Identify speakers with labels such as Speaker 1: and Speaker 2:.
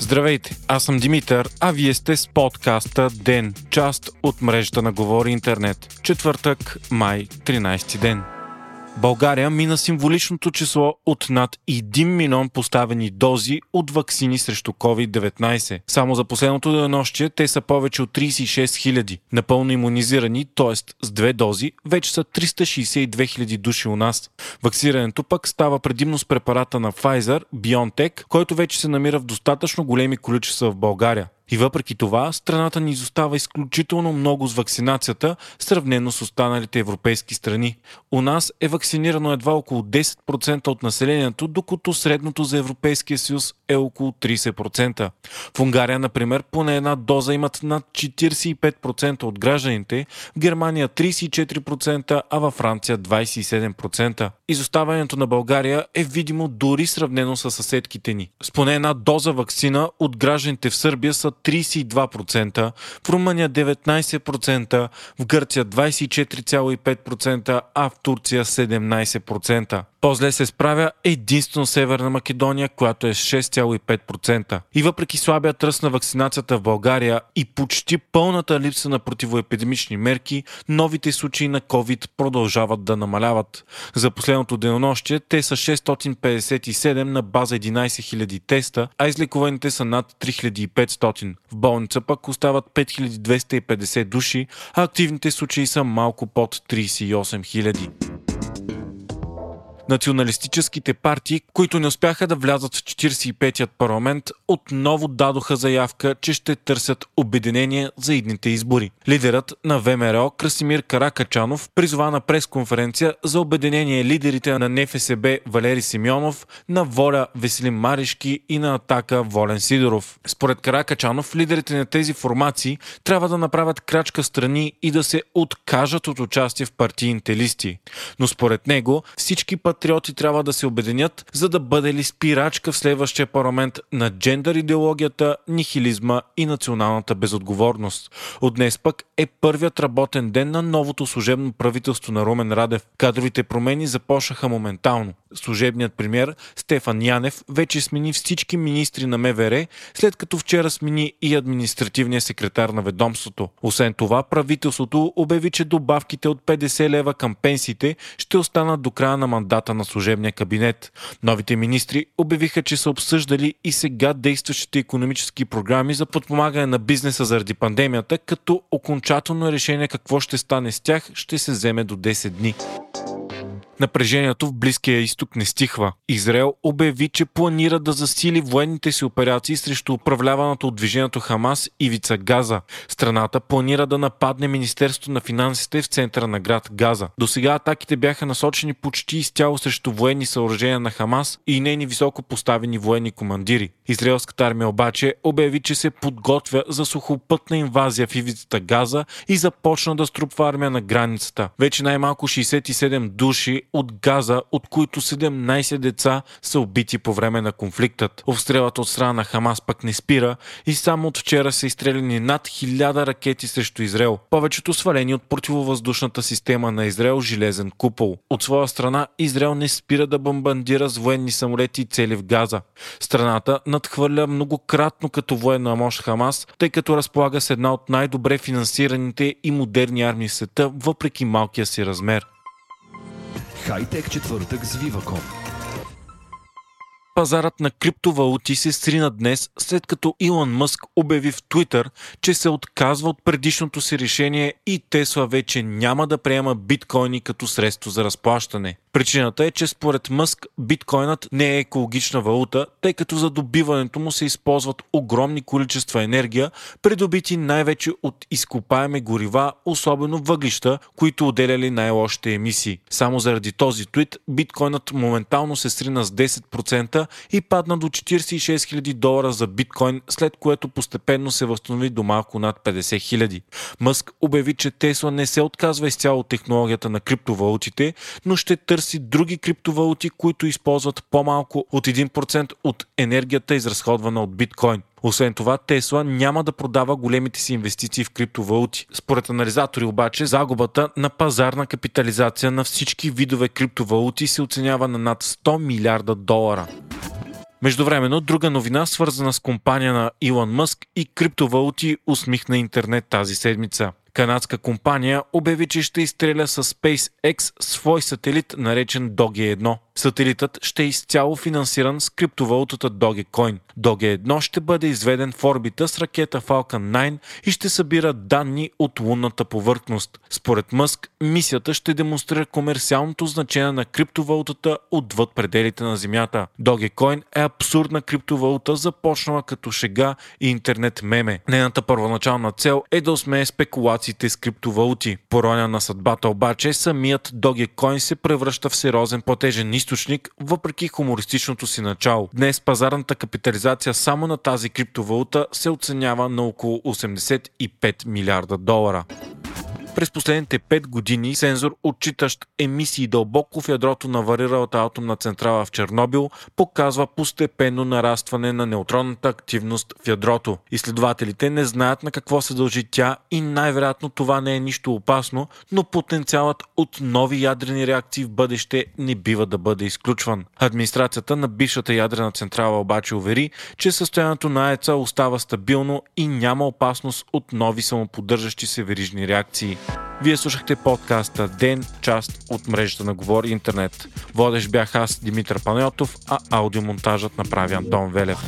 Speaker 1: Здравейте, аз съм Димитър, а вие сте с подкаста ДЕН, част от мрежата на Говори Интернет. Четвъртък, май, 13 ден. България мина символичното число от над 1 милион поставени дози от вакцини срещу COVID-19. Само за последното денонощие те са повече от 36 хиляди. Напълно иммунизирани, т.е. с две дози, вече са 362 хиляди души у нас. Вакцирането пък става предимно с препарата на Pfizer, BioNTech, който вече се намира в достатъчно големи количества в България. И въпреки това, страната ни изостава изключително много с вакцинацията, сравнено с останалите европейски страни. У нас е вакцинирано едва около 10% от населението, докато средното за Европейския съюз е около 30%. В Унгария, например, поне една доза имат над 45% от гражданите, в Германия 34%, а във Франция 27%. Изоставането на България е видимо дори сравнено с съседките ни. С поне една доза вакцина от гражданите в Сърбия са 32%, в Румъния 19%, в Гърция 24,5%, а в Турция 17%. По-зле се справя единствено Северна Македония, която е 6,5%. И въпреки слабия тръст на вакцинацията в България и почти пълната липса на противоепидемични мерки, новите случаи на COVID продължават да намаляват. За последното денонощие те са 657 на база 11 000 теста, а излекуваните са над 3500. В болница пък остават 5250 души, а активните случаи са малко под 38 000 националистическите партии, които не успяха да влязат в 45-ят парламент, отново дадоха заявка, че ще търсят обединение за идните избори. Лидерът на ВМРО Красимир Каракачанов призова на пресконференция за обединение лидерите на НФСБ Валери Симеонов, на Воля Веселин Маришки и на Атака Волен Сидоров. Според Каракачанов, лидерите на тези формации трябва да направят крачка страни и да се откажат от участие в партийните листи. Но според него всички път патриоти трябва да се обединят, за да бъде ли спирачка в следващия парламент на джендър идеологията, нихилизма и националната безотговорност. От днес пък е първият работен ден на новото служебно правителство на Румен Радев. Кадровите промени започнаха моментално. Служебният премьер Стефан Янев вече смени всички министри на МВР, след като вчера смени и административния секретар на ведомството. Освен това, правителството обяви, че добавките от 50 лева към пенсиите ще останат до края на мандата мандата на служебния кабинет. Новите министри обявиха, че са обсъждали и сега действащите економически програми за подпомагане на бизнеса заради пандемията, като окончателно решение какво ще стане с тях ще се вземе до 10 дни. Напрежението в Близкия изток не стихва. Израел обяви, че планира да засили военните си операции срещу управляваното от движението Хамас ивица Газа. Страната планира да нападне Министерството на финансите в центъра на град Газа. До сега атаките бяха насочени почти изцяло срещу военни съоръжения на Хамас и нейни високо поставени военни командири. Израелската армия обаче обяви, че се подготвя за сухопътна инвазия в ивицата Газа и започна да струпва армия на границата. Вече най-малко 67 души от Газа, от които 17 деца са убити по време на конфликтът. Обстрелът от страна на Хамас пък не спира и само от вчера са изстреляни над 1000 ракети срещу Израел. Повечето свалени от противовъздушната система на Израел железен купол. От своя страна Израел не спира да бомбандира с военни самолети и цели в Газа. Страната надхвърля многократно като военна мощ Хамас, тъй като разполага с една от най-добре финансираните и модерни армии в света, въпреки малкия си размер. Хайтек четвъртък с Viva.com Пазарът на криптовалути се срина днес, след като Илон Мъск обяви в Твитър, че се отказва от предишното си решение и Тесла вече няма да приема биткоини като средство за разплащане. Причината е, че според Мъск биткоинът не е екологична валута, тъй като за добиването му се използват огромни количества енергия, придобити най-вече от изкопаеми горива, особено въглища, които отделяли най-лошите емисии. Само заради този твит биткоинът моментално се срина с 10% и падна до 46 000 долара за биткоин, след което постепенно се възстанови до малко над 50 000. Мъск обяви, че Тесла не се отказва изцяло от технологията на криптовалутите, но ще търси други криптовалути, които използват по-малко от 1% от енергията, изразходвана от биткоин. Освен това, Тесла няма да продава големите си инвестиции в криптовалути. Според анализатори обаче, загубата на пазарна капитализация на всички видове криптовалути се оценява на над 100 милиарда долара. Междувременно, друга новина, свързана с компания на Илон Мъск и криптовалути, усмихна интернет тази седмица. Канадска компания обяви, че ще изстреля с SpaceX свой сателит, наречен Doge 1. Сателитът ще е изцяло финансиран с криптовалутата Dogecoin. Doge 1 ще бъде изведен в орбита с ракета Falcon 9 и ще събира данни от лунната повърхност. Според Мъск, мисията ще демонстрира комерциалното значение на криптовалутата отвъд пределите на Земята. Dogecoin е абсурдна криптовалута, започнала като шега и интернет меме. Нейната първоначална цел е да осмее спекулациите с криптовалути. Пороня на съдбата обаче, самият Dogecoin се превръща в сериозен платежен източник, въпреки хумористичното си начало. Днес пазарната капитализация само на тази криптовалута се оценява на около 85 милиарда долара. През последните 5 години сензор, отчитащ емисии дълбоко в ядрото на вариралата атомна централа в Чернобил, показва постепенно нарастване на неутронната активност в ядрото. Изследователите не знаят на какво се дължи тя и най-вероятно това не е нищо опасно, но потенциалът от нови ядрени реакции в бъдеще не бива да бъде изключван. Администрацията на бившата ядрена централа обаче увери, че състоянието на АЕЦа остава стабилно и няма опасност от нови самоподдържащи се верижни реакции. Вие слушахте подкаста Ден, част от мрежата на Говори Интернет. Водещ бях аз, Димитър Панайотов, а аудиомонтажът направи Антон Велев.